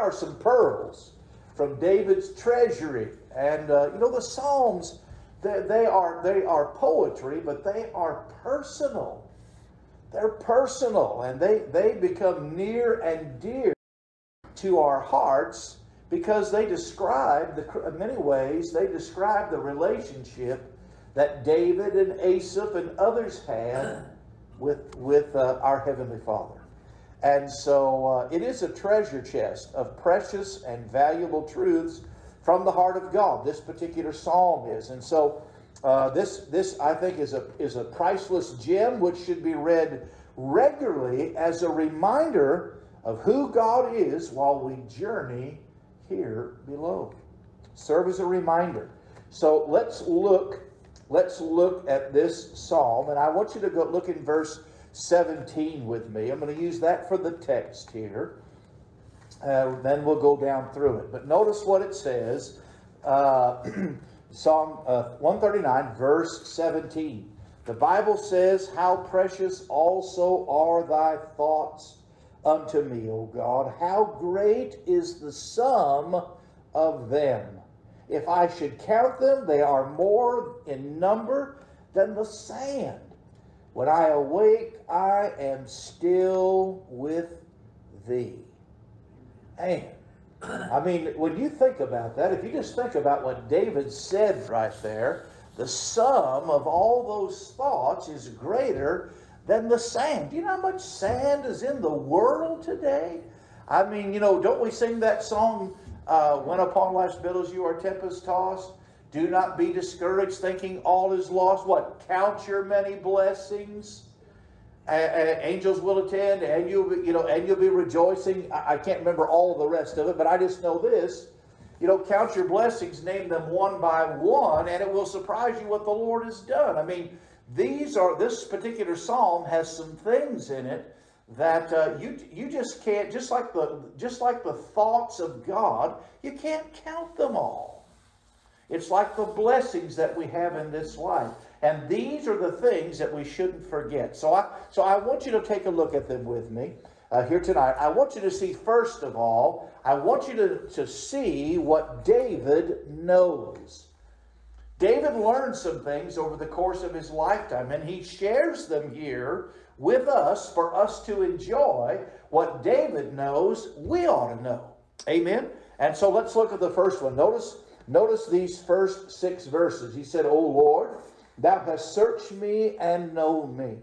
are some pearls from David's treasury. And uh, you know, the Psalms, they, they, are, they are poetry, but they are personal. They're personal, and they, they become near and dear to our hearts because they describe, the, in many ways, they describe the relationship that David and Asaph and others had with, with uh, our Heavenly Father. And so uh, it is a treasure chest of precious and valuable truths from the heart of God. This particular psalm is. And so uh, this, this I think, is a, is a priceless gem which should be read regularly as a reminder of who God is while we journey here below. Serve as a reminder. So let's look let's look at this psalm and I want you to go look in verse 17 with me. I'm going to use that for the text here. Uh, then we'll go down through it. But notice what it says. Uh, Psalm uh, 139, verse 17. The Bible says, How precious also are thy thoughts unto me, O God. How great is the sum of them. If I should count them, they are more in number than the sand. When I awake, I am still with thee. And I mean, when you think about that, if you just think about what David said right there, the sum of all those thoughts is greater than the sand. Do you know how much sand is in the world today? I mean, you know, don't we sing that song, uh, When Upon Life's Billows You Are Tempest Tossed? Do not be discouraged, thinking all is lost. What? Count your many blessings. angels will attend, and you'll be, you know, and you'll be rejoicing. I, can't remember all the rest of it, but I just know this. You know, count your blessings, name them one by one, and it will surprise you what the Lord has done. I mean, these are this particular psalm has some things in it that uh, you you just can't just like the just like the thoughts of God, you can't count them all. It's like the blessings that we have in this life. And these are the things that we shouldn't forget. So I, so I want you to take a look at them with me uh, here tonight. I want you to see, first of all, I want you to, to see what David knows. David learned some things over the course of his lifetime, and he shares them here with us for us to enjoy what David knows we ought to know. Amen? And so let's look at the first one. Notice Notice these first six verses. He said, O Lord, thou hast searched me and known me.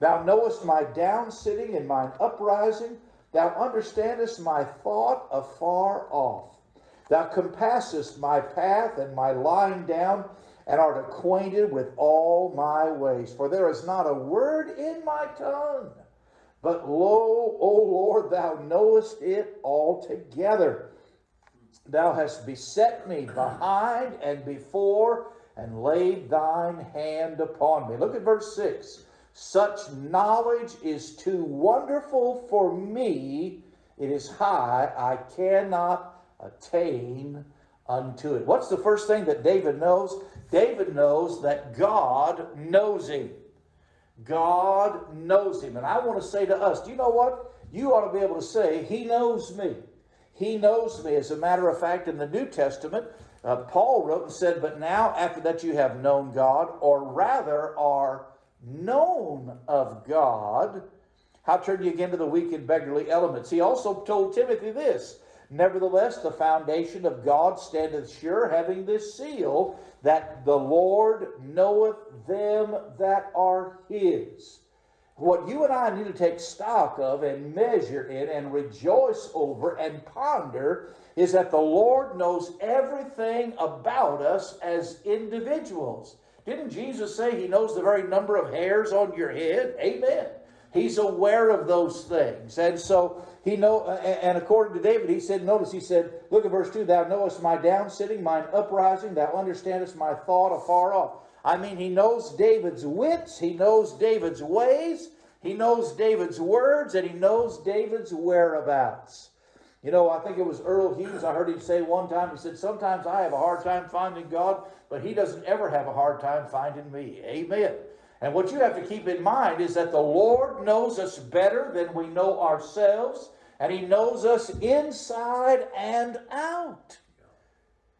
Thou knowest my down sitting and mine uprising. Thou understandest my thought afar off. Thou compassest my path and my lying down, and art acquainted with all my ways. For there is not a word in my tongue, but lo, O Lord, thou knowest it altogether. Thou hast beset me behind and before, and laid thine hand upon me. Look at verse 6. Such knowledge is too wonderful for me. It is high. I cannot attain unto it. What's the first thing that David knows? David knows that God knows him. God knows him. And I want to say to us, do you know what? You ought to be able to say, He knows me. He knows me. As a matter of fact, in the New Testament, uh, Paul wrote and said, But now, after that you have known God, or rather are known of God, how turn you again to the weak and beggarly elements? He also told Timothy this Nevertheless, the foundation of God standeth sure, having this seal, that the Lord knoweth them that are his. What you and I need to take stock of and measure in and rejoice over and ponder is that the Lord knows everything about us as individuals. Didn't Jesus say he knows the very number of hairs on your head? Amen. He's aware of those things. And so he know and according to David, he said, notice he said, look at verse 2, thou knowest my down sitting, mine uprising, thou understandest my thought afar off. I mean, he knows David's wits, he knows David's ways, he knows David's words, and he knows David's whereabouts. You know, I think it was Earl Hughes, I heard him say one time, he said, Sometimes I have a hard time finding God, but he doesn't ever have a hard time finding me. Amen. And what you have to keep in mind is that the Lord knows us better than we know ourselves. and He knows us inside and out.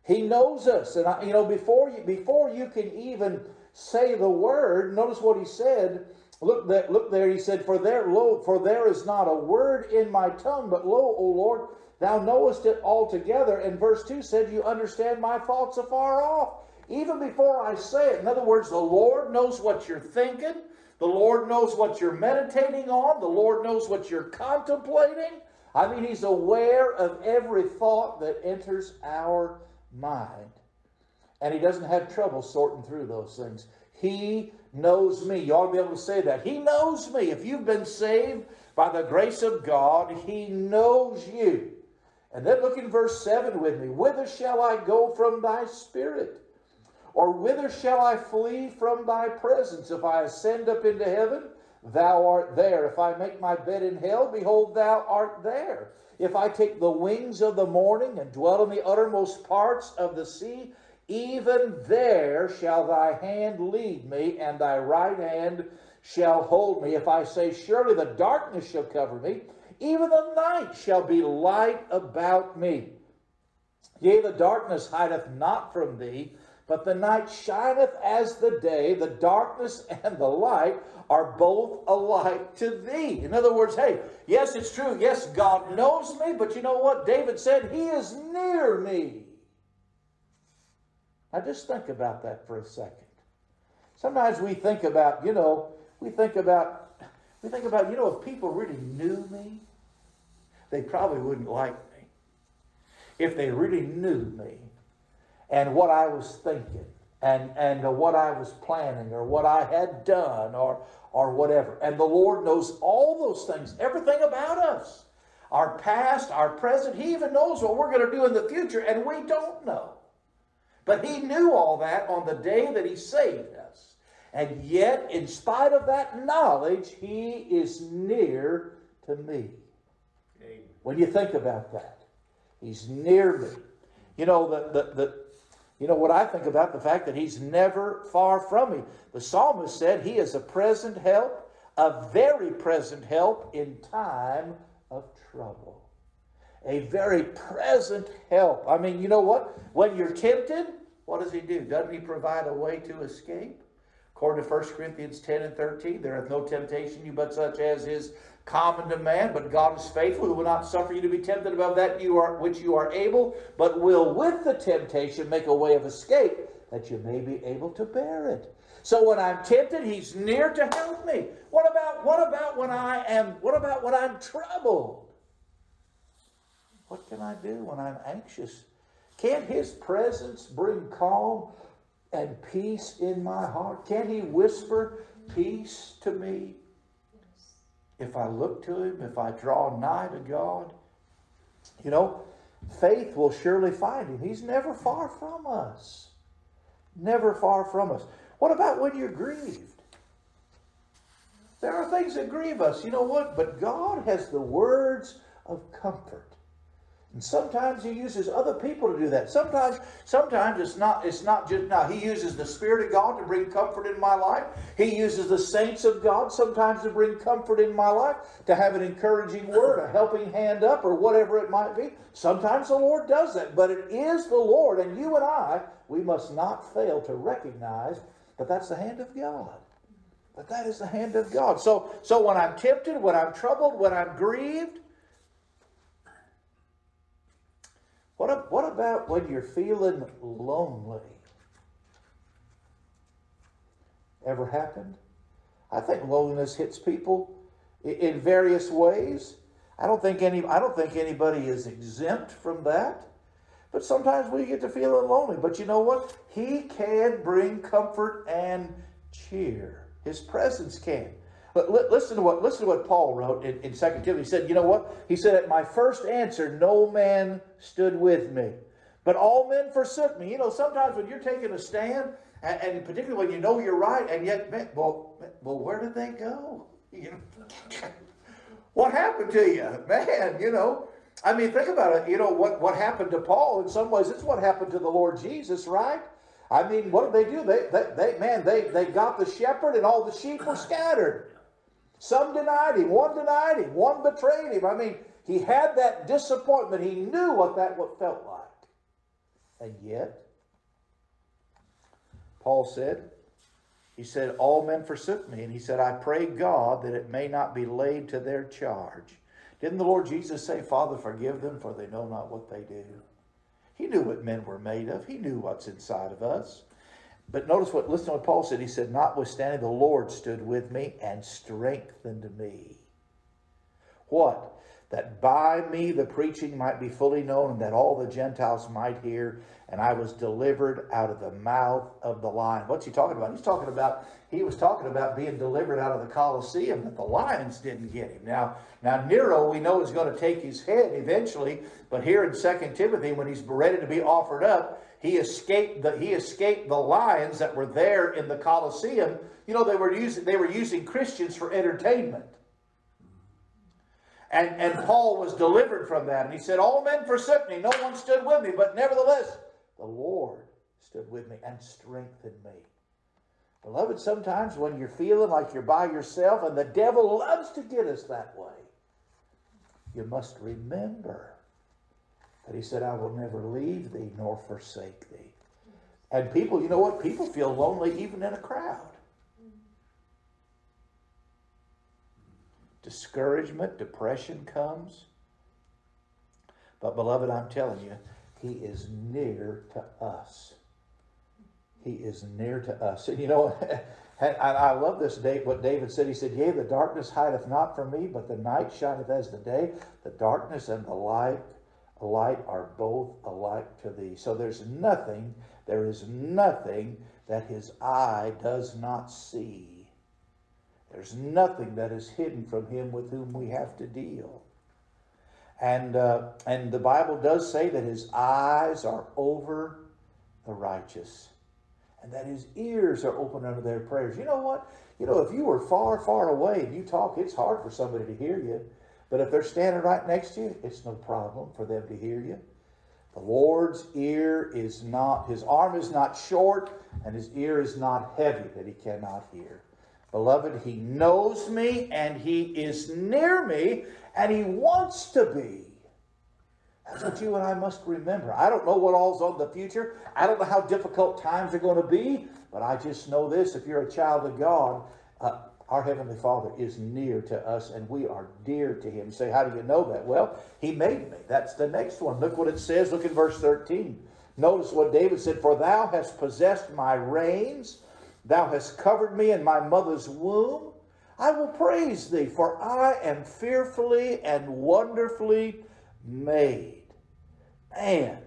He knows us, and I, you know before you before you can even say the word. Notice what He said. Look there, look there. He said, "For there, lo, for there is not a word in my tongue, but lo, O Lord, Thou knowest it altogether." And verse two said, "You understand my thoughts afar off." Even before I say it, in other words, the Lord knows what you're thinking. The Lord knows what you're meditating on. The Lord knows what you're contemplating. I mean, He's aware of every thought that enters our mind. And He doesn't have trouble sorting through those things. He knows me. You ought to be able to say that. He knows me. If you've been saved by the grace of God, He knows you. And then look in verse 7 with me. Whither shall I go from thy spirit? Or whither shall I flee from thy presence? If I ascend up into heaven, thou art there. If I make my bed in hell, behold, thou art there. If I take the wings of the morning and dwell in the uttermost parts of the sea, even there shall thy hand lead me, and thy right hand shall hold me. If I say, Surely the darkness shall cover me, even the night shall be light about me. Yea, the darkness hideth not from thee, but the night shineth as the day, the darkness and the light are both alike to thee. In other words, hey, yes, it's true. Yes, God knows me, but you know what? David said, He is near me. Now just think about that for a second. Sometimes we think about, you know, we think about, we think about, you know, if people really knew me, they probably wouldn't like me. If they really knew me, and what I was thinking and, and uh, what I was planning or what I had done or, or whatever. And the Lord knows all those things, everything about us our past, our present. He even knows what we're going to do in the future, and we don't know. But He knew all that on the day that He saved us. And yet, in spite of that knowledge, He is near to me. When you think about that, He's near me. You know, the, the, the, you know what I think about the fact that he's never far from me. The psalmist said he is a present help, a very present help in time of trouble. A very present help. I mean, you know what? When you're tempted, what does he do? Doesn't he provide a way to escape? According to 1 Corinthians 10 and 13, there is no temptation you but such as is common to man, but God is faithful, who will not suffer you to be tempted above that you are which you are able, but will with the temptation make a way of escape that you may be able to bear it. So when I'm tempted, he's near to help me. What about what about when I am what about when I'm troubled? What can I do when I'm anxious? Can't his presence bring calm and peace in my heart? Can he whisper peace to me? If I look to Him, if I draw nigh to God, you know, faith will surely find Him. He's never far from us. Never far from us. What about when you're grieved? There are things that grieve us. You know what? But God has the words of comfort. And sometimes he uses other people to do that. Sometimes, sometimes it's not, it's not just now. He uses the Spirit of God to bring comfort in my life. He uses the saints of God sometimes to bring comfort in my life, to have an encouraging word, a helping hand up, or whatever it might be. Sometimes the Lord does that, but it is the Lord, and you and I, we must not fail to recognize that that's the hand of God. That that is the hand of God. So, so when I'm tempted, when I'm troubled, when I'm grieved, What, what about when you're feeling lonely? Ever happened? I think loneliness hits people in various ways. I don't think any I don't think anybody is exempt from that. But sometimes we get to feeling lonely. But you know what? He can bring comfort and cheer. His presence can. But listen to what listen to what Paul wrote in, in 2 Timothy. He said, you know what? He said, At my first answer, no man stood with me. But all men forsook me. You know, sometimes when you're taking a stand, and, and particularly when you know you're right, and yet, man, well, well, where did they go? You know, what happened to you, man? You know, I mean, think about it. You know what what happened to Paul? In some ways, it's what happened to the Lord Jesus, right? I mean, what did they do? They, they, they man, they, they got the shepherd, and all the sheep were scattered. Some denied him, one denied him, one betrayed him. I mean, He had that disappointment. He knew what that felt like. And yet, Paul said, he said, All men forsook me. And he said, I pray God that it may not be laid to their charge. Didn't the Lord Jesus say, Father, forgive them, for they know not what they do? He knew what men were made of, he knew what's inside of us. But notice what, listen to what Paul said. He said, Notwithstanding, the Lord stood with me and strengthened me. What? That by me the preaching might be fully known, and that all the Gentiles might hear and I was delivered out of the mouth of the lion. What's he talking about? He's talking about he was talking about being delivered out of the Colosseum that the lions didn't get him. Now, now Nero we know is going to take his head eventually, but here in Second Timothy when he's ready to be offered up, he escaped the he escaped the lions that were there in the Colosseum. You know they were using they were using Christians for entertainment. And, and Paul was delivered from that. And he said, All men forsook me, no one stood with me, but nevertheless the Lord stood with me and strengthened me. Beloved, sometimes when you're feeling like you're by yourself, and the devil loves to get us that way, you must remember that he said, I will never leave thee nor forsake thee. And people, you know what? People feel lonely even in a crowd. Discouragement, depression comes. But, beloved, I'm telling you, he is near to us. He is near to us. And you know, I love this date, what David said. He said, Yea, the darkness hideth not from me, but the night shineth as the day. The darkness and the light light are both alike to thee. So there's nothing, there is nothing that his eye does not see. There's nothing that is hidden from him with whom we have to deal. And, uh, and the Bible does say that his eyes are over the righteous and that his ears are open unto their prayers. You know what? You know, if you were far, far away and you talk, it's hard for somebody to hear you. But if they're standing right next to you, it's no problem for them to hear you. The Lord's ear is not, his arm is not short, and his ear is not heavy that he cannot hear. Beloved, he knows me and he is near me and he wants to be. That's what you and I must remember. I don't know what all's on the future. I don't know how difficult times are going to be, but I just know this if you're a child of God, uh, our Heavenly Father is near to us and we are dear to Him. Say, How do you know that? Well, He made me. That's the next one. Look what it says. Look at verse 13. Notice what David said For thou hast possessed my reins, thou hast covered me in my mother's womb. I will praise thee, for I am fearfully and wonderfully made. Man.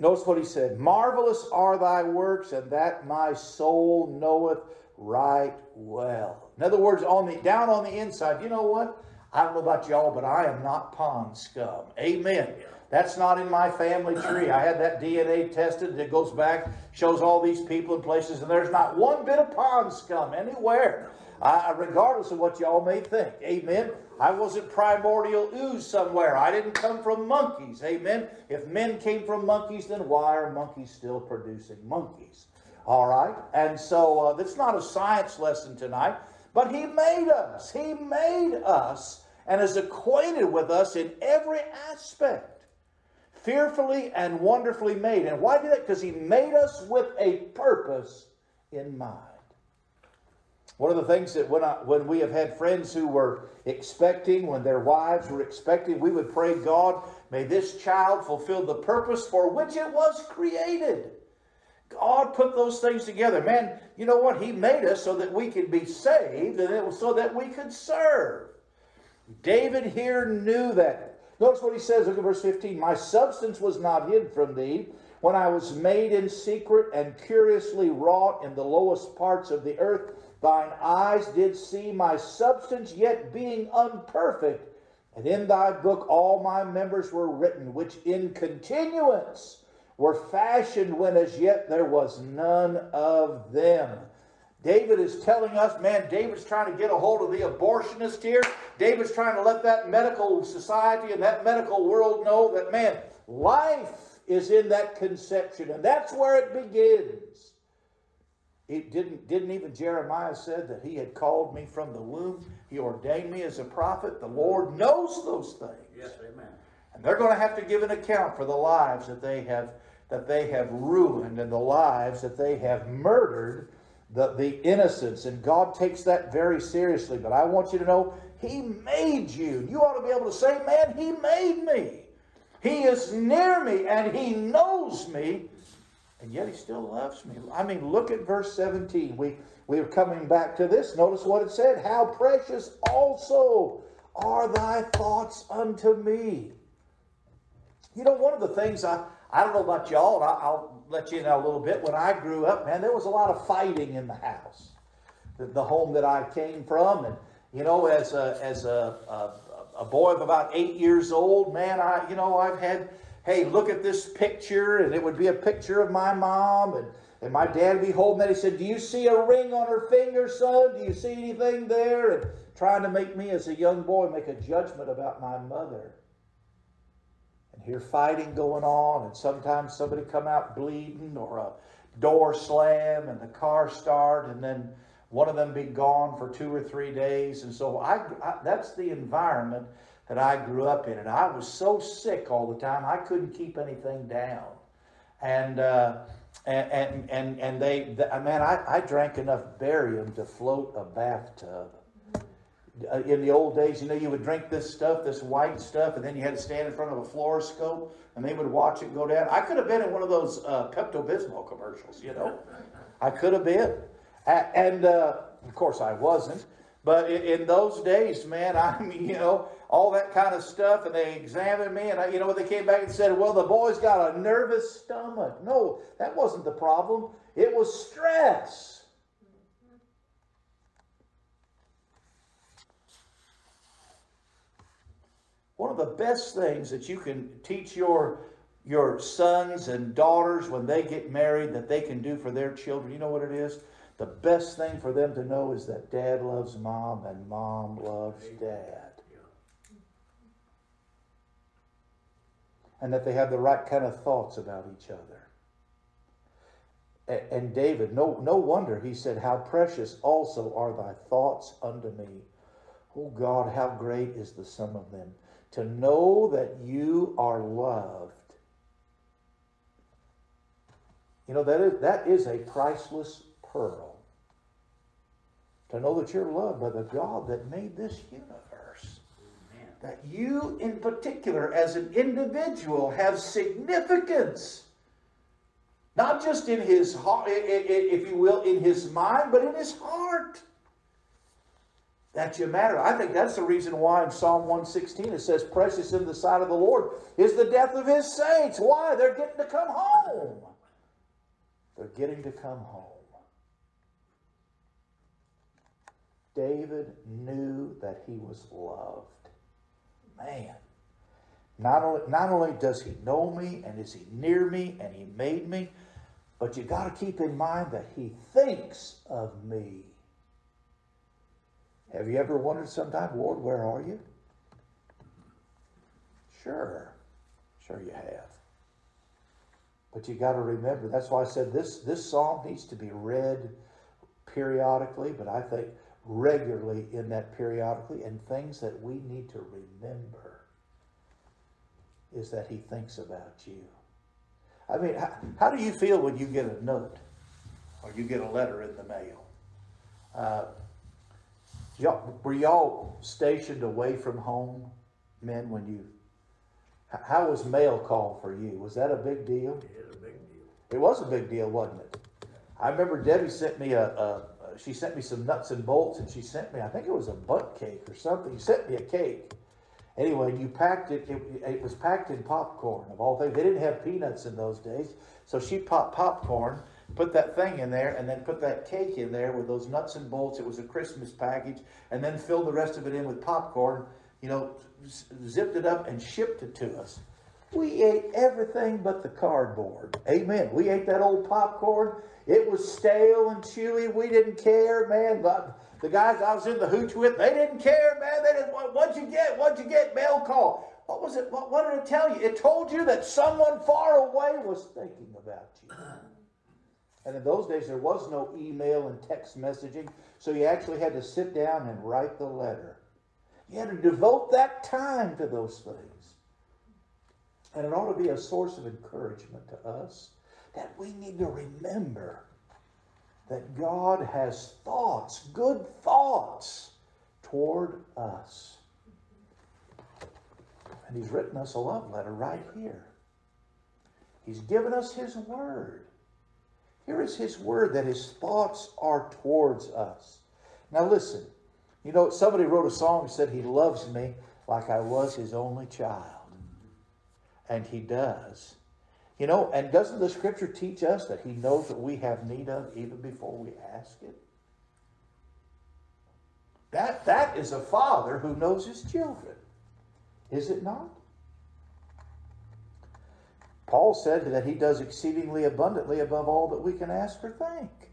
Notice what he said Marvelous are thy works, and that my soul knoweth right well. In other words, on the down on the inside, you know what? I don't know about y'all, but I am not pond scum. Amen. That's not in my family tree. I had that DNA tested that goes back, shows all these people and places, and there's not one bit of pond scum anywhere. Regardless of what y'all may think. Amen. I wasn't primordial ooze somewhere. I didn't come from monkeys. Amen. If men came from monkeys, then why are monkeys still producing monkeys? All right. And so uh, that's not a science lesson tonight, but He made us. He made us and is acquainted with us in every aspect fearfully and wonderfully made. And why did that? Because he made us with a purpose in mind. One of the things that when, I, when we have had friends who were expecting, when their wives were expecting, we would pray, God, may this child fulfill the purpose for which it was created. God put those things together. Man, you know what? He made us so that we could be saved and it was so that we could serve. David here knew that. Notice what he says, look at verse 15. My substance was not hid from thee when I was made in secret and curiously wrought in the lowest parts of the earth. Thine eyes did see my substance, yet being unperfect. And in thy book all my members were written, which in continuance were fashioned when as yet there was none of them. David is telling us, man, David's trying to get a hold of the abortionist here. David's trying to let that medical society and that medical world know that, man, life is in that conception, and that's where it begins. It didn't, didn't even Jeremiah said that he had called me from the womb. He ordained me as a prophet. The Lord knows those things. Yes, amen. And they're going to have to give an account for the lives that they have that they have ruined and the lives that they have murdered the, the innocents. And God takes that very seriously. But I want you to know He made you. You ought to be able to say, Man, He made me. He is near me and He knows me. And yet He still loves me. I mean, look at verse 17. We, we are coming back to this. Notice what it said. How precious also are thy thoughts unto me. You know, one of the things I, I don't know about y'all, I, will let you know a little bit. When I grew up, man, there was a lot of fighting in the house, the, the home that I came from, and you know, as a as a, a, a boy of about eight years old, man, I you know I've had, hey, look at this picture, and it would be a picture of my mom, and and my dad would be holding that. He said, "Do you see a ring on her finger, son? Do you see anything there?" And trying to make me, as a young boy, make a judgment about my mother and hear fighting going on, and sometimes somebody come out bleeding or a door slam and the car start, and then one of them be gone for two or three days. And so I, I that's the environment that I grew up in, and I was so sick all the time I couldn't keep anything down, and. Uh, and, and and and they, man, I, I drank enough barium to float a bathtub. Uh, in the old days, you know, you would drink this stuff, this white stuff, and then you had to stand in front of a fluoroscope, and they would watch it go down. I could have been in one of those uh, Pepto Bismol commercials, you know. I could have been, and uh, of course I wasn't. But in, those days, man, I mean, you know, all that kind of stuff, and they examined me, and I, you know what they came back and said? Well, the boy's got a nervous stomach. No, that wasn't the problem. It was stress. One of the best things that you can teach your your sons and daughters when they get married that they can do for their children, you know what it is? The best thing for them to know is that dad loves mom and mom loves dad. And that they have the right kind of thoughts about each other. And David, no, no wonder he said, How precious also are thy thoughts unto me. Oh God, how great is the sum of them to know that you are loved. You know, that is, that is a priceless pearl. To know that you're loved by the God that made this universe. Amen. That you, in particular, as an individual, have significance. Not just in his heart, if you will, in his mind, but in his heart that you matter. I think that's the reason why in Psalm 116 it says, Precious in the sight of the Lord is the death of his saints. Why? They're getting to come home. They're getting to come home. David knew that he was loved. Man. Not only, not only does he know me and is he near me and he made me, but you got to keep in mind that he thinks of me. Have you ever wondered sometime, Lord, where are you? Sure. Sure you have. But you got to remember, that's why I said this, this psalm needs to be read periodically, but I think regularly in that periodically, and things that we need to remember is that he thinks about you. I mean, how, how do you feel when you get a note or you get a letter in the mail? Uh, Y'all, were y'all stationed away from home, men, when you? How was mail call for you? Was that a big deal? It was a big deal. It was a big deal, wasn't it? I remember Debbie sent me a, a she sent me some nuts and bolts, and she sent me I think it was a butt cake or something. She sent me a cake. Anyway, you packed it, it. It was packed in popcorn of all things. They didn't have peanuts in those days, so she popped popcorn put that thing in there and then put that cake in there with those nuts and bolts. It was a Christmas package, and then filled the rest of it in with popcorn. You know, zipped it up and shipped it to us. We ate everything but the cardboard. Amen. We ate that old popcorn. It was stale and chewy. We didn't care, man. But the guys I was in the hooch with, they didn't care, man. They didn't. What'd you get? What'd you get? Mail call. What was it? What, what did it tell you? It told you that someone far away was thinking about you. And in those days, there was no email and text messaging, so you actually had to sit down and write the letter. You had to devote that time to those things. And it ought to be a source of encouragement to us that we need to remember that God has thoughts, good thoughts toward us. And He's written us a love letter right here. He's given us His Word. Here is His Word that His thoughts are towards us. Now, listen. You know, somebody wrote a song and said, He loves me like I was His only child. And He does. You know, and doesn't the Scripture teach us that He knows what we have need of even before we ask it? That, that is a father who knows his children. Is it not? Paul said that he does exceedingly abundantly above all that we can ask or think,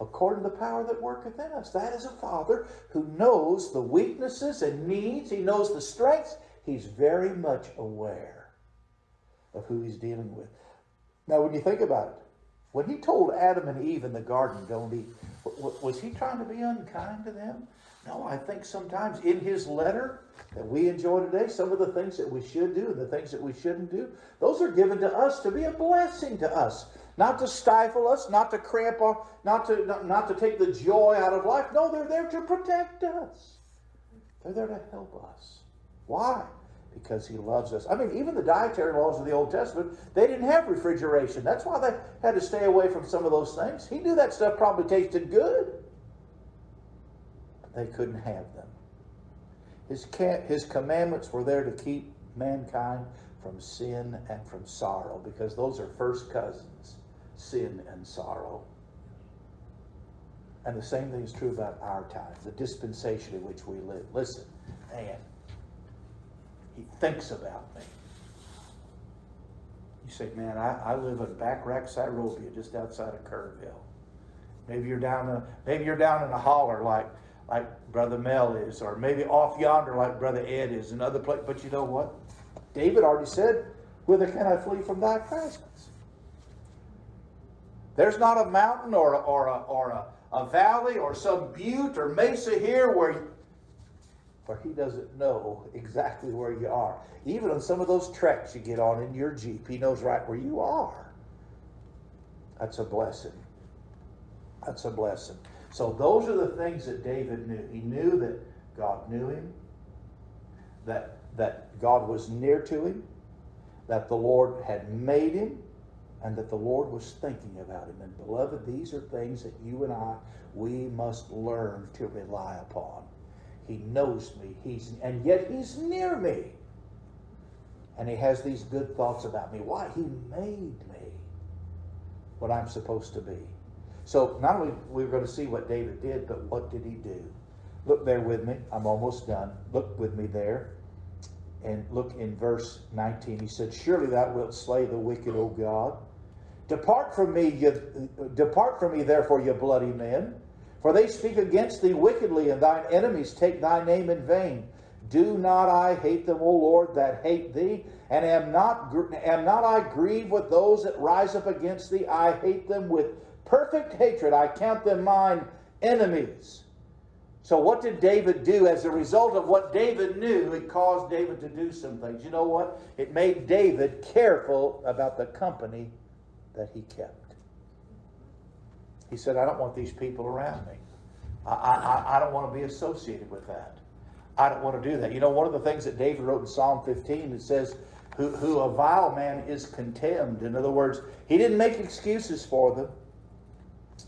according to the power that worketh in us. That is a father who knows the weaknesses and needs, he knows the strengths. He's very much aware of who he's dealing with. Now, when you think about it, when he told Adam and Eve in the garden, don't eat, was he trying to be unkind to them? No, I think sometimes in his letter that we enjoy today, some of the things that we should do and the things that we shouldn't do, those are given to us to be a blessing to us. Not to stifle us, not to cramp our, not to not, not to take the joy out of life. No, they're there to protect us. They're there to help us. Why? Because he loves us. I mean, even the dietary laws of the Old Testament, they didn't have refrigeration. That's why they had to stay away from some of those things. He knew that stuff probably tasted good they couldn't have them. His, his commandments were there to keep mankind from sin and from sorrow because those are first cousins sin and sorrow. And the same thing is true about our time, the dispensation in which we live. Listen, man, he thinks about me. You say, man, I, I live in back Rack-Cyrovia, just outside of Kerrville. Maybe you're down a, maybe you're down in a holler like like Brother Mel is, or maybe off yonder like Brother Ed is, another place. But you know what? David already said, Whither can I flee from thy presence? There's not a mountain or a, or a, or a, a valley or some butte or mesa here where, where he doesn't know exactly where you are. Even on some of those treks you get on in your Jeep, he knows right where you are. That's a blessing. That's a blessing. So those are the things that David knew. He knew that God knew him, that, that God was near to him, that the Lord had made him, and that the Lord was thinking about him. And beloved, these are things that you and I, we must learn to rely upon. He knows me, he's, and yet he's near me. And he has these good thoughts about me. Why? He made me what I'm supposed to be. So not only we're going to see what David did, but what did he do? Look there with me. I'm almost done. Look with me there. And look in verse 19. He said, Surely thou wilt slay the wicked, O God. Depart from me, you, depart from me, therefore, you bloody men. For they speak against thee wickedly, and thine enemies take thy name in vain. Do not I hate them, O Lord, that hate thee? And am not, am not I grieved with those that rise up against thee? I hate them with perfect hatred. I count them mine enemies. So, what did David do? As a result of what David knew, it caused David to do some things. You know what? It made David careful about the company that he kept. He said, I don't want these people around me. I, I, I don't want to be associated with that. I don't want to do that. You know, one of the things that David wrote in Psalm 15, it says, who, who a vile man is contemned. In other words, he didn't make excuses for them.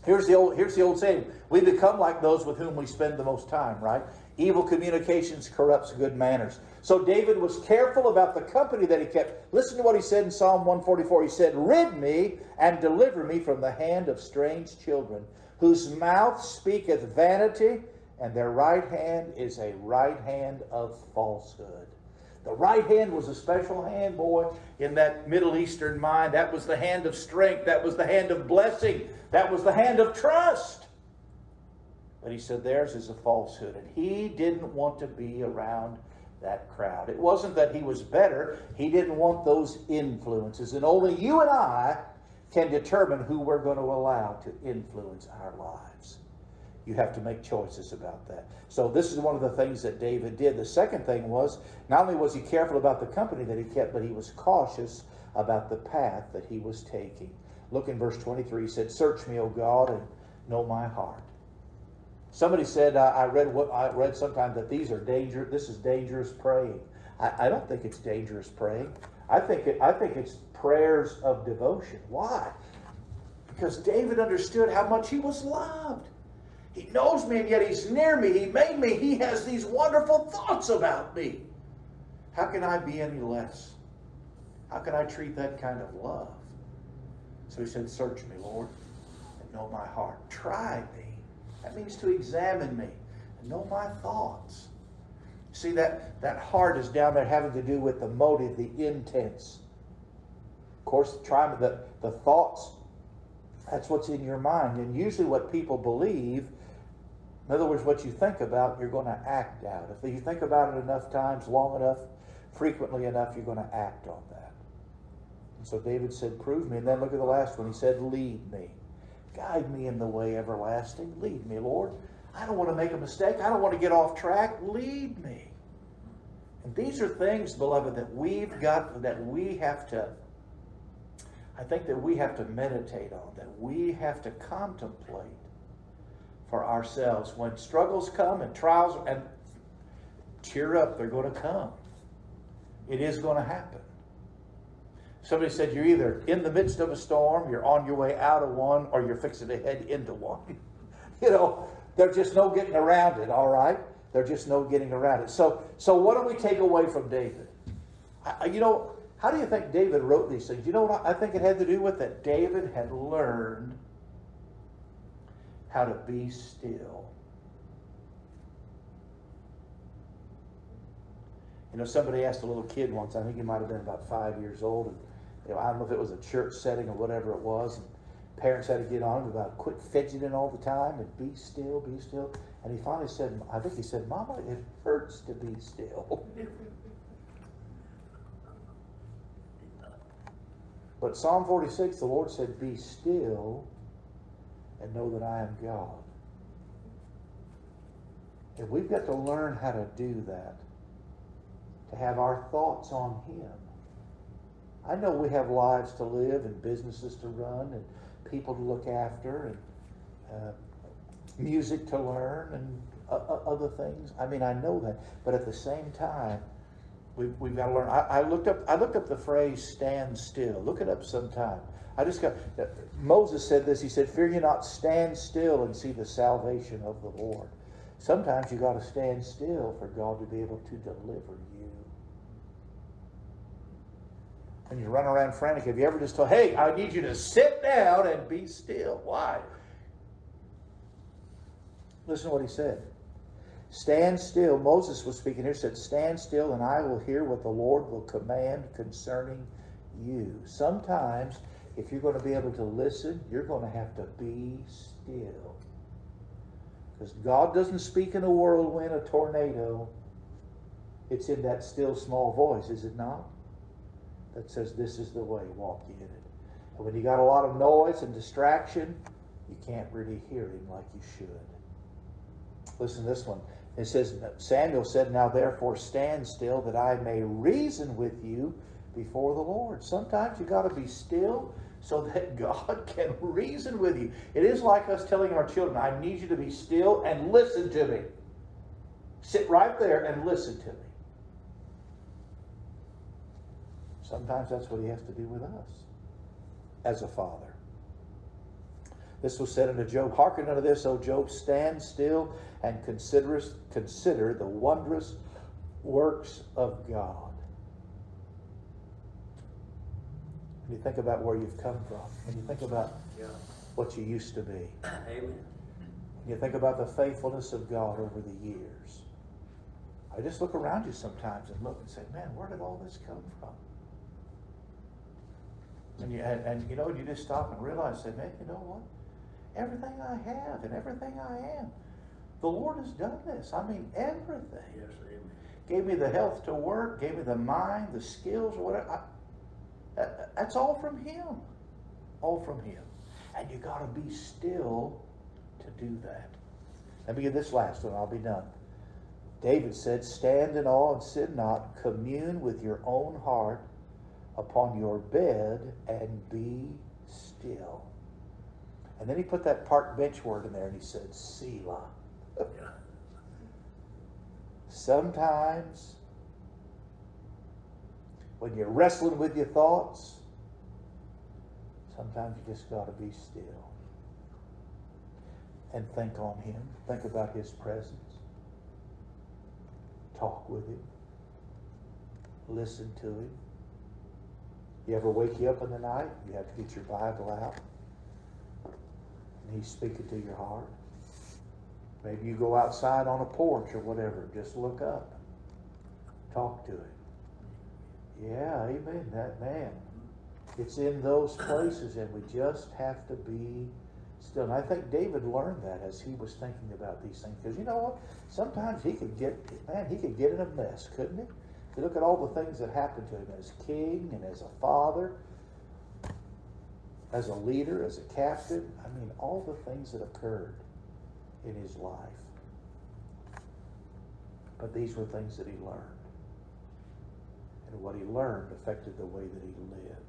Here's the old here's the old saying. We become like those with whom we spend the most time, right? Evil communications corrupts good manners. So David was careful about the company that he kept. Listen to what he said in Psalm 144. He said, Rid me and deliver me from the hand of strange children, whose mouth speaketh vanity, and their right hand is a right hand of falsehood. The right hand was a special hand, boy, in that Middle Eastern mind. That was the hand of strength. That was the hand of blessing. That was the hand of trust. But he said theirs is a falsehood. And he didn't want to be around that crowd. It wasn't that he was better, he didn't want those influences. And only you and I can determine who we're going to allow to influence our lives. You have to make choices about that. So, this is one of the things that David did. The second thing was not only was he careful about the company that he kept, but he was cautious about the path that he was taking. Look in verse 23, he said, Search me, O God, and know my heart. Somebody said, uh, I read what I read sometime that these are danger. This is dangerous praying. I, I don't think it's dangerous praying. I think it, I think it's prayers of devotion. Why? Because David understood how much he was loved. He knows me and yet he's near me. He made me. He has these wonderful thoughts about me. How can I be any less? How can I treat that kind of love? So he said, Search me, Lord, and know my heart. Try me. That means to examine me and know my thoughts. See, that, that heart is down there having to do with the motive, the intents. Of course, try the, the thoughts, that's what's in your mind. And usually what people believe, in other words, what you think about, you're going to act out. If you think about it enough times, long enough, frequently enough, you're going to act on that. And so David said, Prove me. And then look at the last one. He said, Lead me. Guide me in the way everlasting. Lead me, Lord. I don't want to make a mistake. I don't want to get off track. Lead me. And these are things, beloved, that we've got, that we have to, I think that we have to meditate on, that we have to contemplate for ourselves. When struggles come and trials, and cheer up, they're going to come. It is going to happen. Somebody said you're either in the midst of a storm, you're on your way out of one, or you're fixing to head into one. you know, there's just no getting around it, all right? There's just no getting around it. So, so what do we take away from David? I, you know, how do you think David wrote these things? You know what I think it had to do with? That David had learned how to be still. You know, somebody asked a little kid once, I think he might have been about five years old, and you know, I don't know if it was a church setting or whatever it was, and parents had to get on him about quit fidgeting all the time and be still, be still. And he finally said, I think he said, Mama, it hurts to be still. but Psalm 46, the Lord said, Be still and know that I am God. And we've got to learn how to do that, to have our thoughts on Him. I know we have lives to live and businesses to run and people to look after and uh, music to learn and uh, other things. I mean, I know that, but at the same time, we've, we've got to learn. I, I, looked up. I looked up the phrase "stand still." Look it up sometime. I just got. Uh, Moses said this. He said, "Fear you not, stand still and see the salvation of the Lord." Sometimes you got to stand still for God to be able to deliver you. And you run around frantic. Have you ever just told, "Hey, I need you to sit down and be still"? Why? Listen to what he said. Stand still. Moses was speaking here, said, Stand still, and I will hear what the Lord will command concerning you. Sometimes, if you're going to be able to listen, you're going to have to be still. Because God doesn't speak in a whirlwind, a tornado. It's in that still small voice, is it not? That says, This is the way, walk in it. And when you got a lot of noise and distraction, you can't really hear him like you should. Listen to this one. It says, Samuel said, Now therefore stand still that I may reason with you before the Lord. Sometimes you got to be still so that God can reason with you. It is like us telling our children, I need you to be still and listen to me. Sit right there and listen to me. Sometimes that's what he has to do with us as a father. This was said unto Job, Hearken unto this, O Job, stand still and consider, consider the wondrous works of God. When you think about where you've come from, when you think about yeah. what you used to be, Amen. when you think about the faithfulness of God over the years, I just look around you sometimes and look and say, man, where did all this come from? And you, and, and you know, you just stop and realize, say, man, you know what? everything I have and everything I am. The Lord has done this. I mean, everything. Yes, amen. Gave me the health to work, gave me the mind, the skills, whatever. I, that, uh, uh, that's all from Him. All from Him. And you got to be still to do that. Let me get this last one, I'll be done. David said, Stand in awe and sin not, commune with your own heart upon your bed and be still. And then he put that park bench word in there and he said, Selah. Sometimes, when you're wrestling with your thoughts, sometimes you just got to be still and think on Him. Think about His presence. Talk with Him. Listen to Him. You ever wake you up in the night? You have to get your Bible out. And He's speaking to your heart. Maybe you go outside on a porch or whatever. Just look up. Talk to Him. Yeah, amen. That man. It's in those places, and we just have to be still. And I think David learned that as he was thinking about these things. Because you know what? Sometimes he could get, man, he could get in a mess, couldn't he? You look at all the things that happened to him as king and as a father, as a leader, as a captain. I mean, all the things that occurred in his life. But these were things that he learned. And what he learned affected the way that he lived.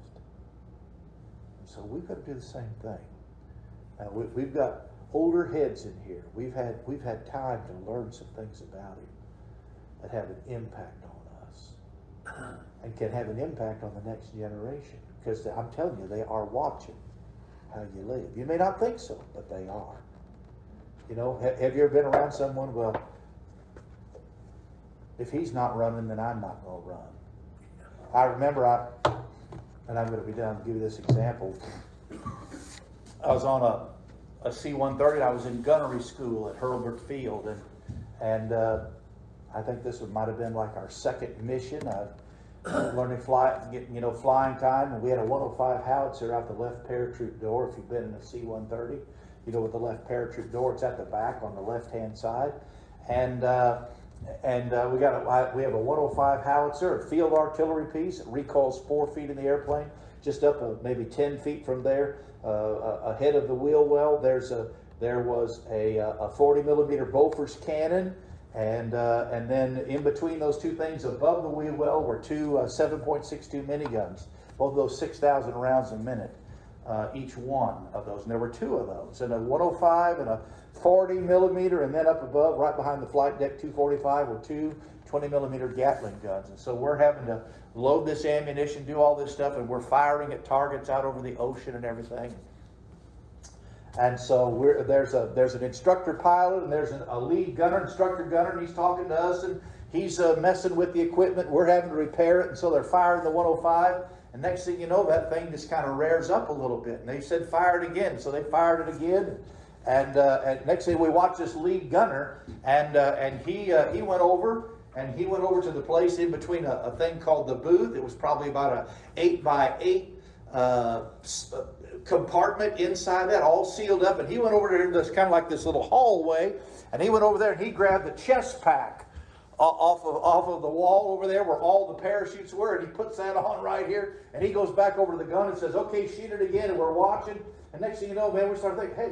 And so we've got to do the same thing. Now we, we've got older heads in here. We've had we've had time to learn some things about him that have an impact on and can have an impact on the next generation. Because I'm telling you, they are watching how you live. You may not think so, but they are. You know, have, have you ever been around someone? Well, if he's not running, then I'm not going to run. I remember I, and I'm going to be done. Give you this example. I was on a, a C-130. I was in gunnery school at Hurlburt Field, and and uh, I think this might have been like our second mission. of learning fly, you know flying time, and we had a 105 howitzer out the left paratroop door. If you've been in a C-130, you know with the left paratroop door, it's at the back on the left-hand side, and. Uh, and uh, we got a, we have a 105 howitzer, a field artillery piece. It recoils four feet in the airplane, just up uh, maybe 10 feet from there, uh, ahead of the wheel well. There's a there was a, a 40 millimeter Bofors cannon, and uh, and then in between those two things, above the wheel well, were two uh, 7.62 miniguns. Both those 6,000 rounds a minute. Uh, each one of those. And there were two of those, and a 105 and a 40 millimeter, and then up above, right behind the flight deck 245, were two 20 millimeter Gatling guns. And so we're having to load this ammunition, do all this stuff, and we're firing at targets out over the ocean and everything. And so there's a there's an instructor pilot, and there's an, a lead gunner, instructor gunner, and he's talking to us, and he's uh, messing with the equipment. We're having to repair it, and so they're firing the 105. And next thing you know, that thing just kind of rears up a little bit. And they said, fire it again. So they fired it again. And, uh, and next thing we watch this lead gunner, and, uh, and he, uh, he went over, and he went over to the place in between a, a thing called the booth. It was probably about a 8 by 8 uh, compartment inside that, all sealed up. And he went over to this kind of like this little hallway, and he went over there and he grabbed the chest pack uh, off of off of the wall over there where all the parachutes were, and he puts that on right here, and he goes back over to the gun and says, "Okay, shoot it again." And we're watching, and next thing you know, man, we start thinking, "Hey."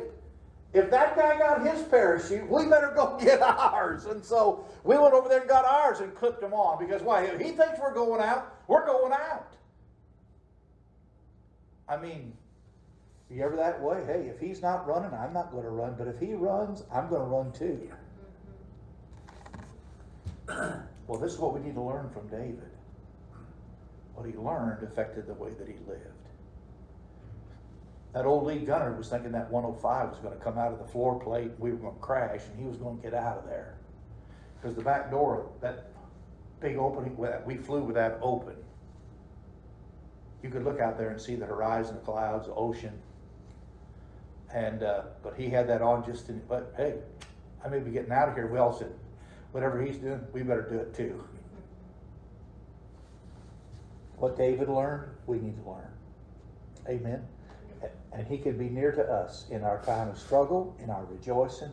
If that guy got his parachute, we better go get ours. And so we went over there and got ours and clipped them on. Because why? If he thinks we're going out, we're going out. I mean, you ever that way? Hey, if he's not running, I'm not going to run. But if he runs, I'm going to run too. Mm-hmm. well, this is what we need to learn from David. What he learned affected the way that he lived. That old lead gunner was thinking that 105 was going to come out of the floor plate, and we were going to crash, and he was going to get out of there. Because the back door, that big opening, we flew with that open. You could look out there and see the horizon, the clouds, the ocean. And, uh, but he had that on just in, but hey, I may be getting out of here. We all said, whatever he's doing, we better do it too. What David learned, we need to learn. Amen. And he can be near to us in our time of struggle, in our rejoicing.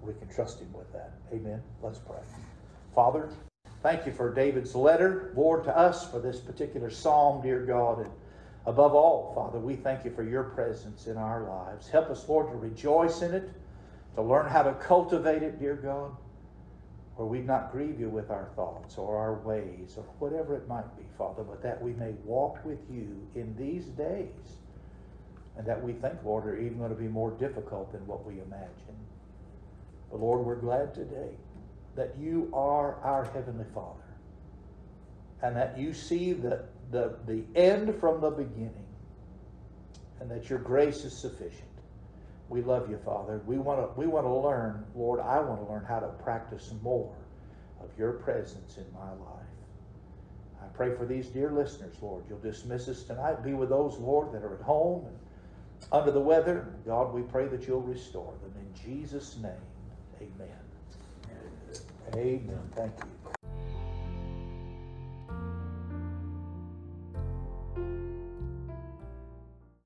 We can trust him with that. Amen. Let's pray. Father, thank you for David's letter, Lord, to us for this particular psalm, dear God. And Above all, Father, we thank you for your presence in our lives. Help us, Lord, to rejoice in it, to learn how to cultivate it, dear God, where we not grieve you with our thoughts or our ways or whatever it might be, Father, but that we may walk with you in these days and that we think, Lord, are even going to be more difficult than what we imagine. But Lord, we're glad today that you are our Heavenly Father and that you see the, the, the end from the beginning and that your grace is sufficient. We love you, Father. We want to we want to learn, Lord, I want to learn how to practice more of your presence in my life. I pray for these dear listeners, Lord. You'll dismiss us tonight. Be with those, Lord, that are at home and under the weather. God, we pray that you'll restore them. In Jesus' name, amen. Amen. Thank you.